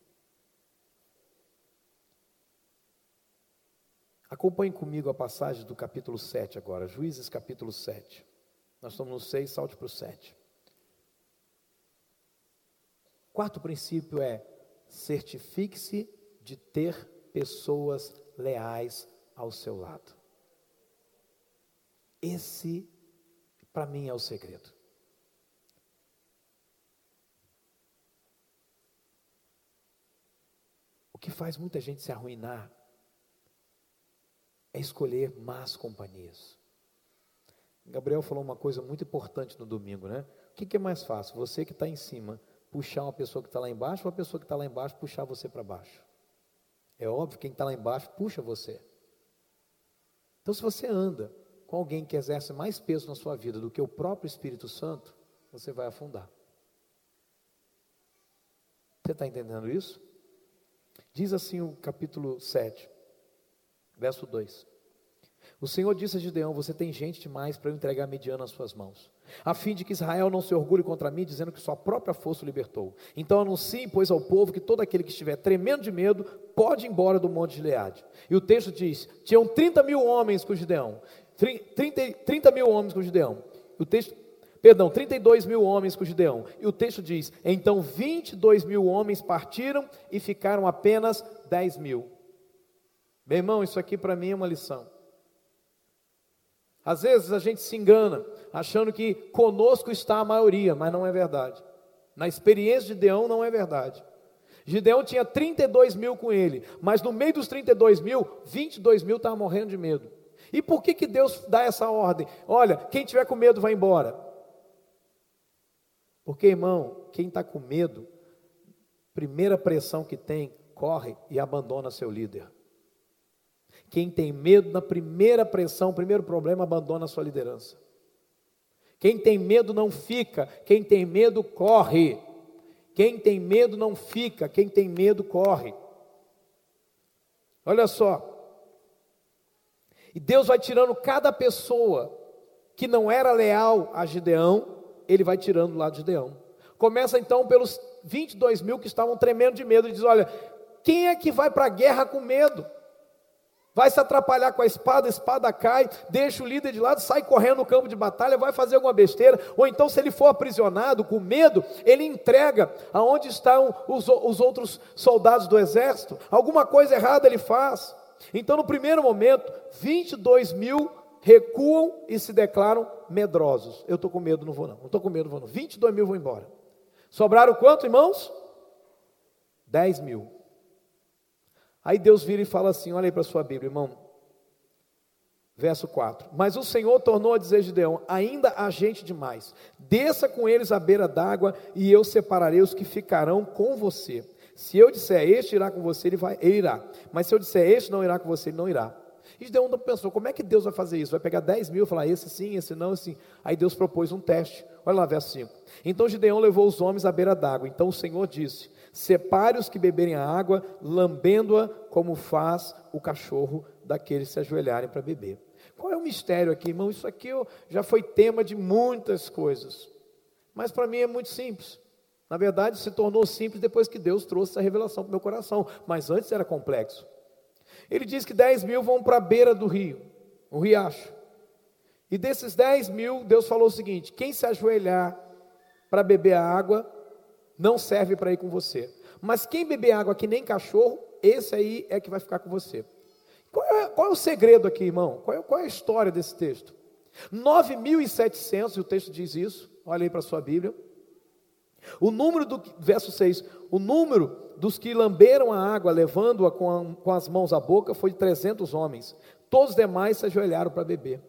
S1: Acompanhe comigo a passagem do capítulo 7 agora, Juízes capítulo 7. Nós estamos no 6, salte para o 7. Quarto princípio é: certifique-se de ter pessoas leais ao seu lado. Esse, para mim, é o segredo. O que faz muita gente se arruinar é escolher más companhias. Gabriel falou uma coisa muito importante no domingo, né? O que, que é mais fácil? Você que está em cima puxar uma pessoa que está lá embaixo ou a pessoa que está lá embaixo puxar você para baixo? É óbvio, quem está lá embaixo puxa você. Então, se você anda com alguém que exerce mais peso na sua vida do que o próprio Espírito Santo, você vai afundar. Você está entendendo isso? Diz assim o capítulo 7. Verso 2. O Senhor disse a Gideão: Você tem gente demais para eu entregar Mediano às suas mãos, a fim de que Israel não se orgulhe contra mim, dizendo que sua própria força o libertou. Então anuncie, pois, ao povo que todo aquele que estiver tremendo de medo pode ir embora do monte de Leade. E o texto diz: Tinham 30 mil homens com Gideão, 30, 30 mil homens com Gideão. O texto, perdão, 32 mil homens com Gideão. E o texto diz: Então 22 mil homens partiram e ficaram apenas 10 mil. Meu irmão, isso aqui para mim é uma lição. Às vezes a gente se engana, achando que conosco está a maioria, mas não é verdade. Na experiência de Gideão, não é verdade. Gideão tinha 32 mil com ele, mas no meio dos 32 mil, 22 mil estavam morrendo de medo. E por que, que Deus dá essa ordem? Olha, quem tiver com medo vai embora. Porque, irmão, quem está com medo, primeira pressão que tem, corre e abandona seu líder. Quem tem medo, na primeira pressão, primeiro problema, abandona a sua liderança. Quem tem medo não fica, quem tem medo corre. Quem tem medo não fica, quem tem medo corre. Olha só. E Deus vai tirando cada pessoa que não era leal a Gideão, ele vai tirando lá de Gideão. Começa então pelos 22 mil que estavam tremendo de medo, e diz: Olha, quem é que vai para a guerra com medo? Vai se atrapalhar com a espada, a espada cai, deixa o líder de lado, sai correndo no campo de batalha, vai fazer alguma besteira, ou então, se ele for aprisionado com medo, ele entrega aonde estão os, os outros soldados do exército, alguma coisa errada ele faz. Então, no primeiro momento, 22 mil recuam e se declaram medrosos. Eu estou com medo, não vou não. Estou com medo, não vou não. 22 mil vou embora. Sobraram quanto, irmãos? 10 mil. Aí Deus vira e fala assim: olha aí para sua Bíblia, irmão. Verso 4: Mas o Senhor tornou a dizer Gideão: Ainda há gente demais, desça com eles à beira d'água, e eu separarei os que ficarão com você. Se eu disser este irá com você, ele, vai, ele irá. Mas se eu disser este não irá com você, ele não irá. E Gideão pensou, como é que Deus vai fazer isso? Vai pegar 10 mil e falar, esse sim, esse não, esse sim. Aí Deus propôs um teste. Olha lá, verso 5. Então Gideão levou os homens à beira d'água. Então o Senhor disse: Separe os que beberem a água, lambendo-a como faz o cachorro daqueles que se ajoelharem para beber. Qual é o mistério aqui, irmão? Isso aqui já foi tema de muitas coisas. Mas para mim é muito simples. Na verdade, se tornou simples depois que Deus trouxe essa revelação para o meu coração. Mas antes era complexo. Ele diz que 10 mil vão para a beira do rio, o riacho. E desses 10 mil, Deus falou o seguinte: quem se ajoelhar para beber a água, não serve para ir com você. Mas quem beber água que nem cachorro, esse aí é que vai ficar com você. Qual é, qual é o segredo aqui, irmão? Qual é, qual é a história desse texto? 9.700, e o texto diz isso, olha aí para a sua Bíblia. O número do, verso 6, o número dos que lamberam a água, levando-a com, com, as mãos à boca, foi de 300 homens. Todos os demais se ajoelharam para beber.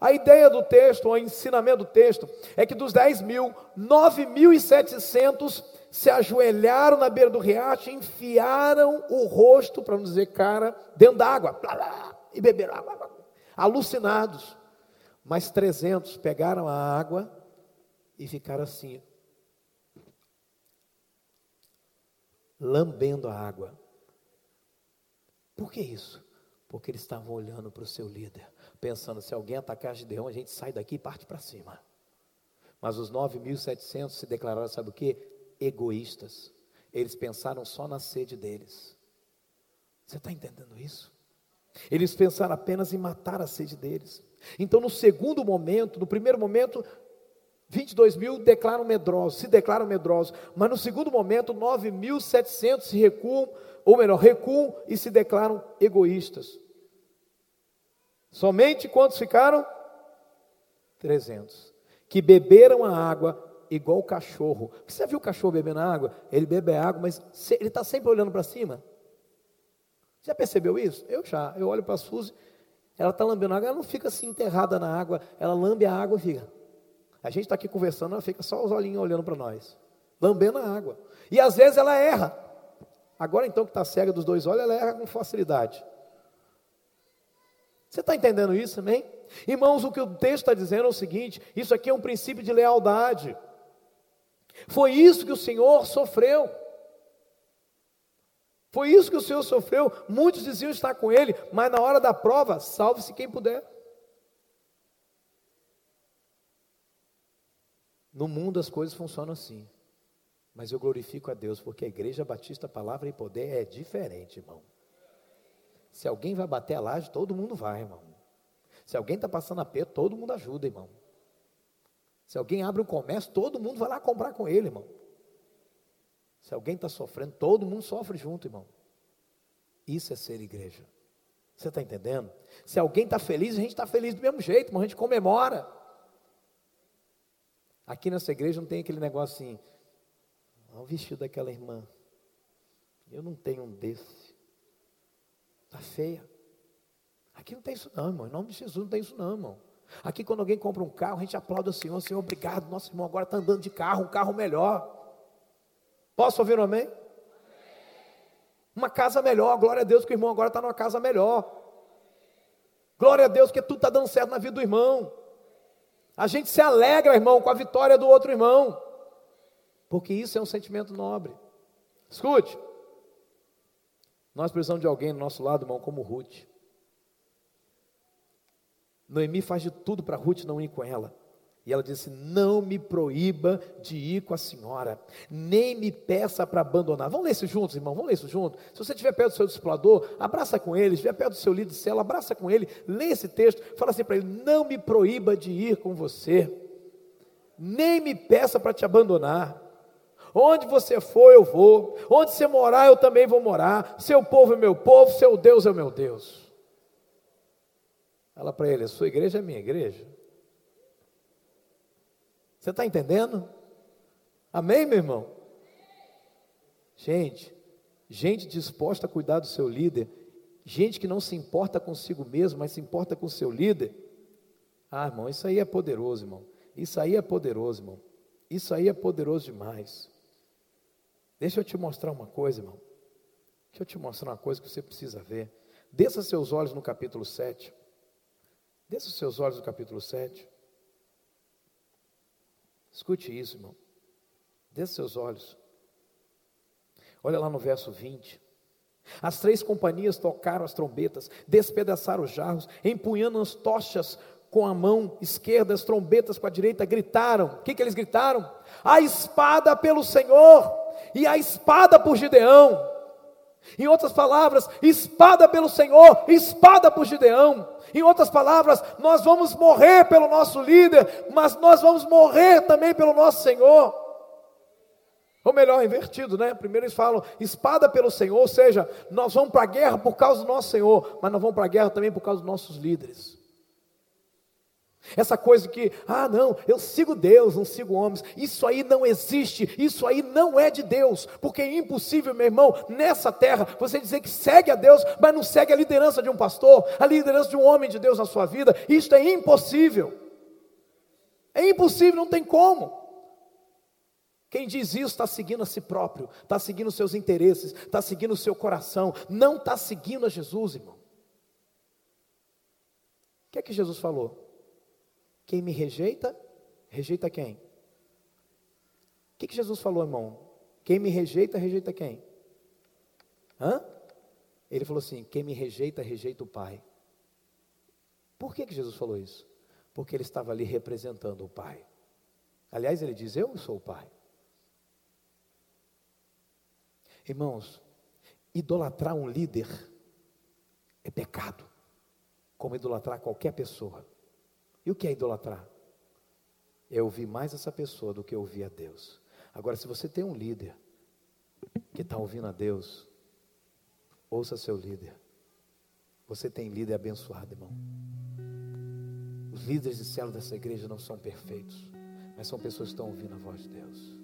S1: A ideia do texto, o ensinamento do texto, é que dos 10 mil, 9.700 se ajoelharam na beira do riacho, enfiaram o rosto, para não dizer cara, dentro d'água, e beberam água, alucinados. Mas 300 pegaram a água e ficaram assim, lambendo a água. Por que isso? Porque eles estavam olhando para o seu líder, pensando: se alguém atacar Gideão, a gente sai daqui e parte para cima. Mas os 9.700 se declararam, sabe o que? Egoístas. Eles pensaram só na sede deles. Você está entendendo isso? Eles pensaram apenas em matar a sede deles. Então, no segundo momento, no primeiro momento, 22 mil declaram medrosos, se declaram medrosos, mas no segundo momento, 9.700 se recuam, ou melhor, recuam e se declaram egoístas. Somente quantos ficaram? 300. Que beberam a água igual o cachorro. Você já viu o cachorro bebendo água? Ele bebe água, mas ele está sempre olhando para cima. Já percebeu isso? Eu já. Eu olho para a Suzy, ela está lambendo água, ela não fica assim enterrada na água, ela lambe a água e fica. A gente está aqui conversando, ela fica só os olhinhos olhando para nós, lambendo a água. E às vezes ela erra. Agora então que está cega dos dois olhos, ela erra com facilidade. Você está entendendo isso, amém? Irmãos, o que o texto está dizendo é o seguinte: isso aqui é um princípio de lealdade. Foi isso que o Senhor sofreu. Foi isso que o Senhor sofreu. Muitos diziam estar com Ele, mas na hora da prova, salve-se quem puder. No mundo as coisas funcionam assim. Mas eu glorifico a Deus, porque a Igreja Batista Palavra e Poder é diferente, irmão. Se alguém vai bater a laje, todo mundo vai, irmão. Se alguém está passando a pé, todo mundo ajuda, irmão. Se alguém abre um comércio, todo mundo vai lá comprar com ele, irmão. Se alguém está sofrendo, todo mundo sofre junto, irmão. Isso é ser igreja. Você está entendendo? Se alguém está feliz, a gente está feliz do mesmo jeito, irmão. A gente comemora. Aqui nessa igreja não tem aquele negócio assim, olha o vestido daquela irmã. Eu não tenho um desse. Está feia. Aqui não tem isso não, irmão. Em nome de Jesus não tem isso não, irmão. Aqui quando alguém compra um carro, a gente aplaude o Senhor, Senhor, obrigado, nosso irmão agora está andando de carro, um carro melhor. Posso ouvir um amém? Uma casa melhor, glória a Deus que o irmão agora está numa casa melhor. Glória a Deus que tudo está dando certo na vida do irmão. A gente se alegra, irmão, com a vitória do outro irmão, porque isso é um sentimento nobre. Escute, nós precisamos de alguém do nosso lado, irmão, como Ruth. Noemi faz de tudo para Ruth não ir com ela. E ela disse: Não me proíba de ir com a senhora, nem me peça para abandonar. Vamos ler isso juntos, irmão? Vamos ler isso juntos? Se você estiver perto do seu discipulador, abraça com ele. Se estiver perto do seu líder de célula, abraça com ele. Lê esse texto, fala assim para ele: Não me proíba de ir com você, nem me peça para te abandonar. Onde você for, eu vou. Onde você morar, eu também vou morar. Seu povo é meu povo, seu Deus é meu Deus. Fala para ele: sua igreja é minha igreja. Você está entendendo? Amém, meu irmão? Gente, gente disposta a cuidar do seu líder, gente que não se importa consigo mesmo, mas se importa com o seu líder. Ah, irmão, isso aí é poderoso, irmão. Isso aí é poderoso, irmão. Isso aí é poderoso demais. Deixa eu te mostrar uma coisa, irmão. Deixa eu te mostrar uma coisa que você precisa ver. Desça seus olhos no capítulo 7. Desça seus olhos no capítulo 7. Escute isso, irmão. Desça seus olhos. Olha lá no verso 20. As três companhias tocaram as trombetas, despedaçaram os jarros, empunhando as tochas com a mão esquerda, as trombetas com a direita, gritaram. O que, que eles gritaram? A espada pelo Senhor e a espada por Gideão. Em outras palavras, espada pelo Senhor, espada por Gideão. Em outras palavras, nós vamos morrer pelo nosso líder, mas nós vamos morrer também pelo nosso Senhor. Ou melhor, invertido, né? Primeiro eles falam espada pelo Senhor, ou seja, nós vamos para a guerra por causa do nosso Senhor, mas nós vamos para a guerra também por causa dos nossos líderes. Essa coisa que, ah, não, eu sigo Deus, não sigo homens, isso aí não existe, isso aí não é de Deus, porque é impossível, meu irmão, nessa terra, você dizer que segue a Deus, mas não segue a liderança de um pastor, a liderança de um homem de Deus na sua vida, isso é impossível. É impossível, não tem como. Quem diz isso está seguindo a si próprio, está seguindo os seus interesses, está seguindo o seu coração, não está seguindo a Jesus, irmão. O que é que Jesus falou? Quem me rejeita, rejeita quem? O que, que Jesus falou, irmão? Quem me rejeita, rejeita quem? Hã? Ele falou assim: quem me rejeita, rejeita o Pai. Por que, que Jesus falou isso? Porque ele estava ali representando o Pai. Aliás, ele diz: Eu sou o Pai. Irmãos, idolatrar um líder é pecado, como idolatrar qualquer pessoa. E o que é idolatrar? É ouvir mais essa pessoa do que ouvir a Deus. Agora, se você tem um líder que está ouvindo a Deus, ouça seu líder. Você tem líder abençoado, irmão. Os líderes de céu dessa igreja não são perfeitos, mas são pessoas que estão ouvindo a voz de Deus.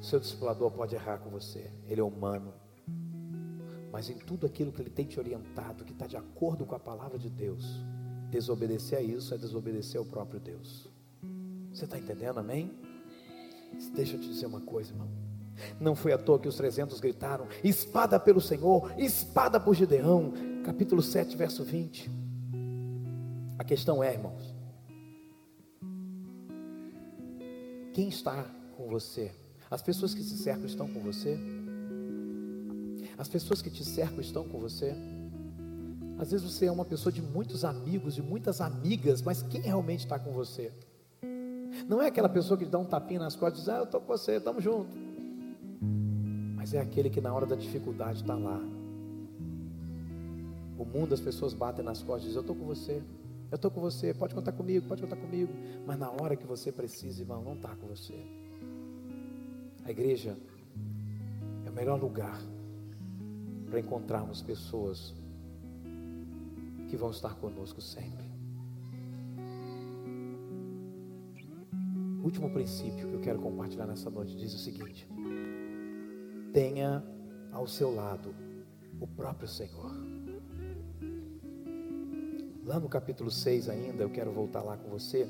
S1: Seu discipulador pode errar com você, ele é humano. Mas em tudo aquilo que ele tem te orientado, que está de acordo com a palavra de Deus, desobedecer a isso é desobedecer ao próprio Deus. Você está entendendo, amém? Deixa eu te dizer uma coisa, irmão. Não foi à toa que os 300 gritaram: espada pelo Senhor, espada por Gideão. Capítulo 7, verso 20. A questão é, irmãos, quem está com você? As pessoas que te cercam estão com você? As pessoas que te cercam estão com você? Às vezes você é uma pessoa de muitos amigos, de muitas amigas, mas quem realmente está com você? Não é aquela pessoa que dá um tapinha nas costas e diz, ah, eu estou com você, estamos juntos. Mas é aquele que na hora da dificuldade está lá. O mundo, as pessoas batem nas costas e dizem, eu estou com você, eu estou com você, pode contar comigo, pode contar comigo. Mas na hora que você precisa, irmão, não está com você. A igreja é o melhor lugar para encontrarmos pessoas que vão estar conosco sempre. O último princípio que eu quero compartilhar nessa noite diz o seguinte: tenha ao seu lado o próprio Senhor. Lá no capítulo 6 ainda, eu quero voltar lá com você,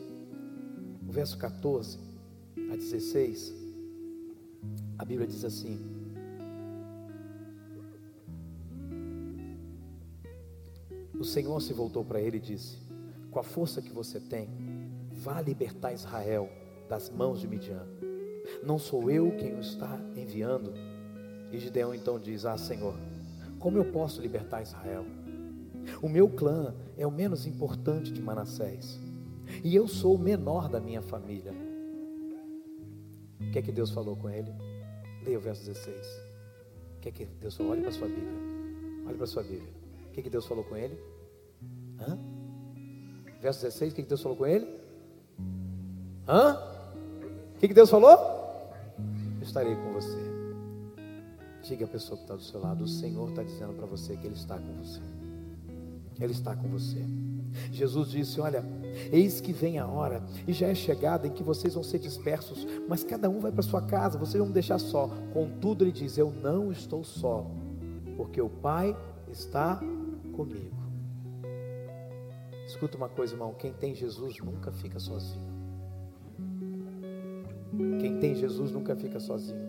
S1: o verso 14 a 16. A Bíblia diz assim: O Senhor se voltou para ele e disse: Com a força que você tem, vá libertar Israel das mãos de Midian. Não sou eu quem o está enviando? E Gideão então diz: Ah, Senhor, como eu posso libertar Israel? O meu clã é o menos importante de Manassés, e eu sou o menor da minha família. O que é que Deus falou com ele? Leia o verso 16. O que é que Deus falou? Olhe para a sua Bíblia. Olhe para a sua Bíblia. O que é que Deus falou com ele? Hã? Verso 16, o que Deus falou com ele? Hã? O que Deus falou? Eu estarei com você. Diga a pessoa que está do seu lado, o Senhor está dizendo para você que Ele está com você. Ele está com você. Jesus disse: Olha, eis que vem a hora, e já é chegada em que vocês vão ser dispersos, mas cada um vai para sua casa, vocês vão me deixar só. Contudo, ele diz: Eu não estou só, porque o Pai está comigo. Escuta uma coisa, irmão: quem tem Jesus nunca fica sozinho. Quem tem Jesus nunca fica sozinho.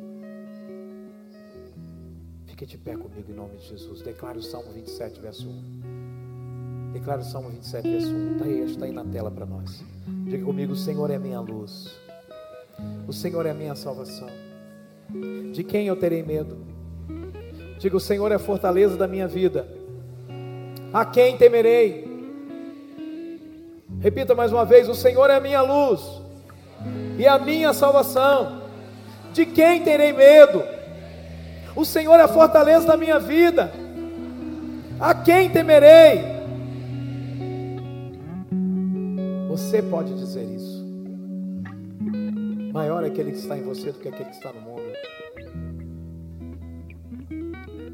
S1: Fique de pé comigo em nome de Jesus. Declare o Salmo 27, verso 1. Declara o Salmo 27, verso 1. Está aí, está aí na tela para nós. Diga comigo: O Senhor é minha luz. O Senhor é minha salvação. De quem eu terei medo? Diga: O Senhor é a fortaleza da minha vida. A quem temerei? Repita mais uma vez: O Senhor é a minha luz e a minha salvação. De quem terei medo? O Senhor é a fortaleza da minha vida. A quem temerei? Você pode dizer isso. Maior é aquele que está em você do que aquele que está no mundo.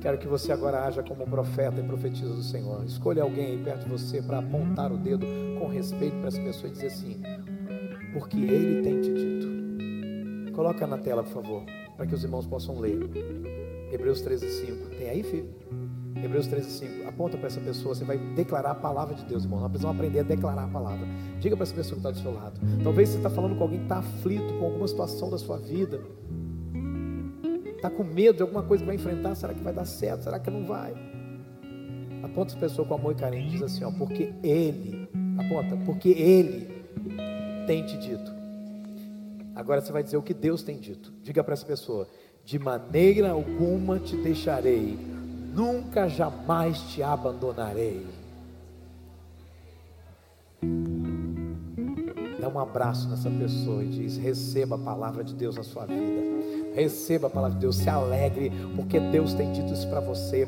S1: Quero que você agora haja como profeta e profetiza do Senhor. Escolha alguém aí perto de você para apontar o dedo com respeito para essa pessoa e dizer assim: porque Ele tem te dito. Coloca na tela, por favor, para que os irmãos possam ler. Hebreus 13, 5. Tem aí, filho? Hebreus 13, 5. Aponta para essa pessoa, você vai declarar a palavra de Deus, irmão. Nós precisamos aprender a declarar a palavra. Diga para essa pessoa que está do seu lado. Talvez você está falando com alguém que está aflito com alguma situação da sua vida. Está com medo de alguma coisa que vai enfrentar. Será que vai dar certo? Será que não vai? Aponta essa pessoa com amor e carinho e diz assim: ó, porque Ele, aponta, porque Ele tem te dito. Agora você vai dizer o que Deus tem dito. Diga para essa pessoa: de maneira alguma te deixarei nunca jamais te abandonarei. Dá um abraço nessa pessoa e diz: receba a palavra de Deus na sua vida. Receba a palavra de Deus, se alegre, porque Deus tem dito isso para você.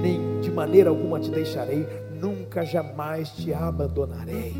S1: Nem de maneira alguma te deixarei, nunca jamais te abandonarei.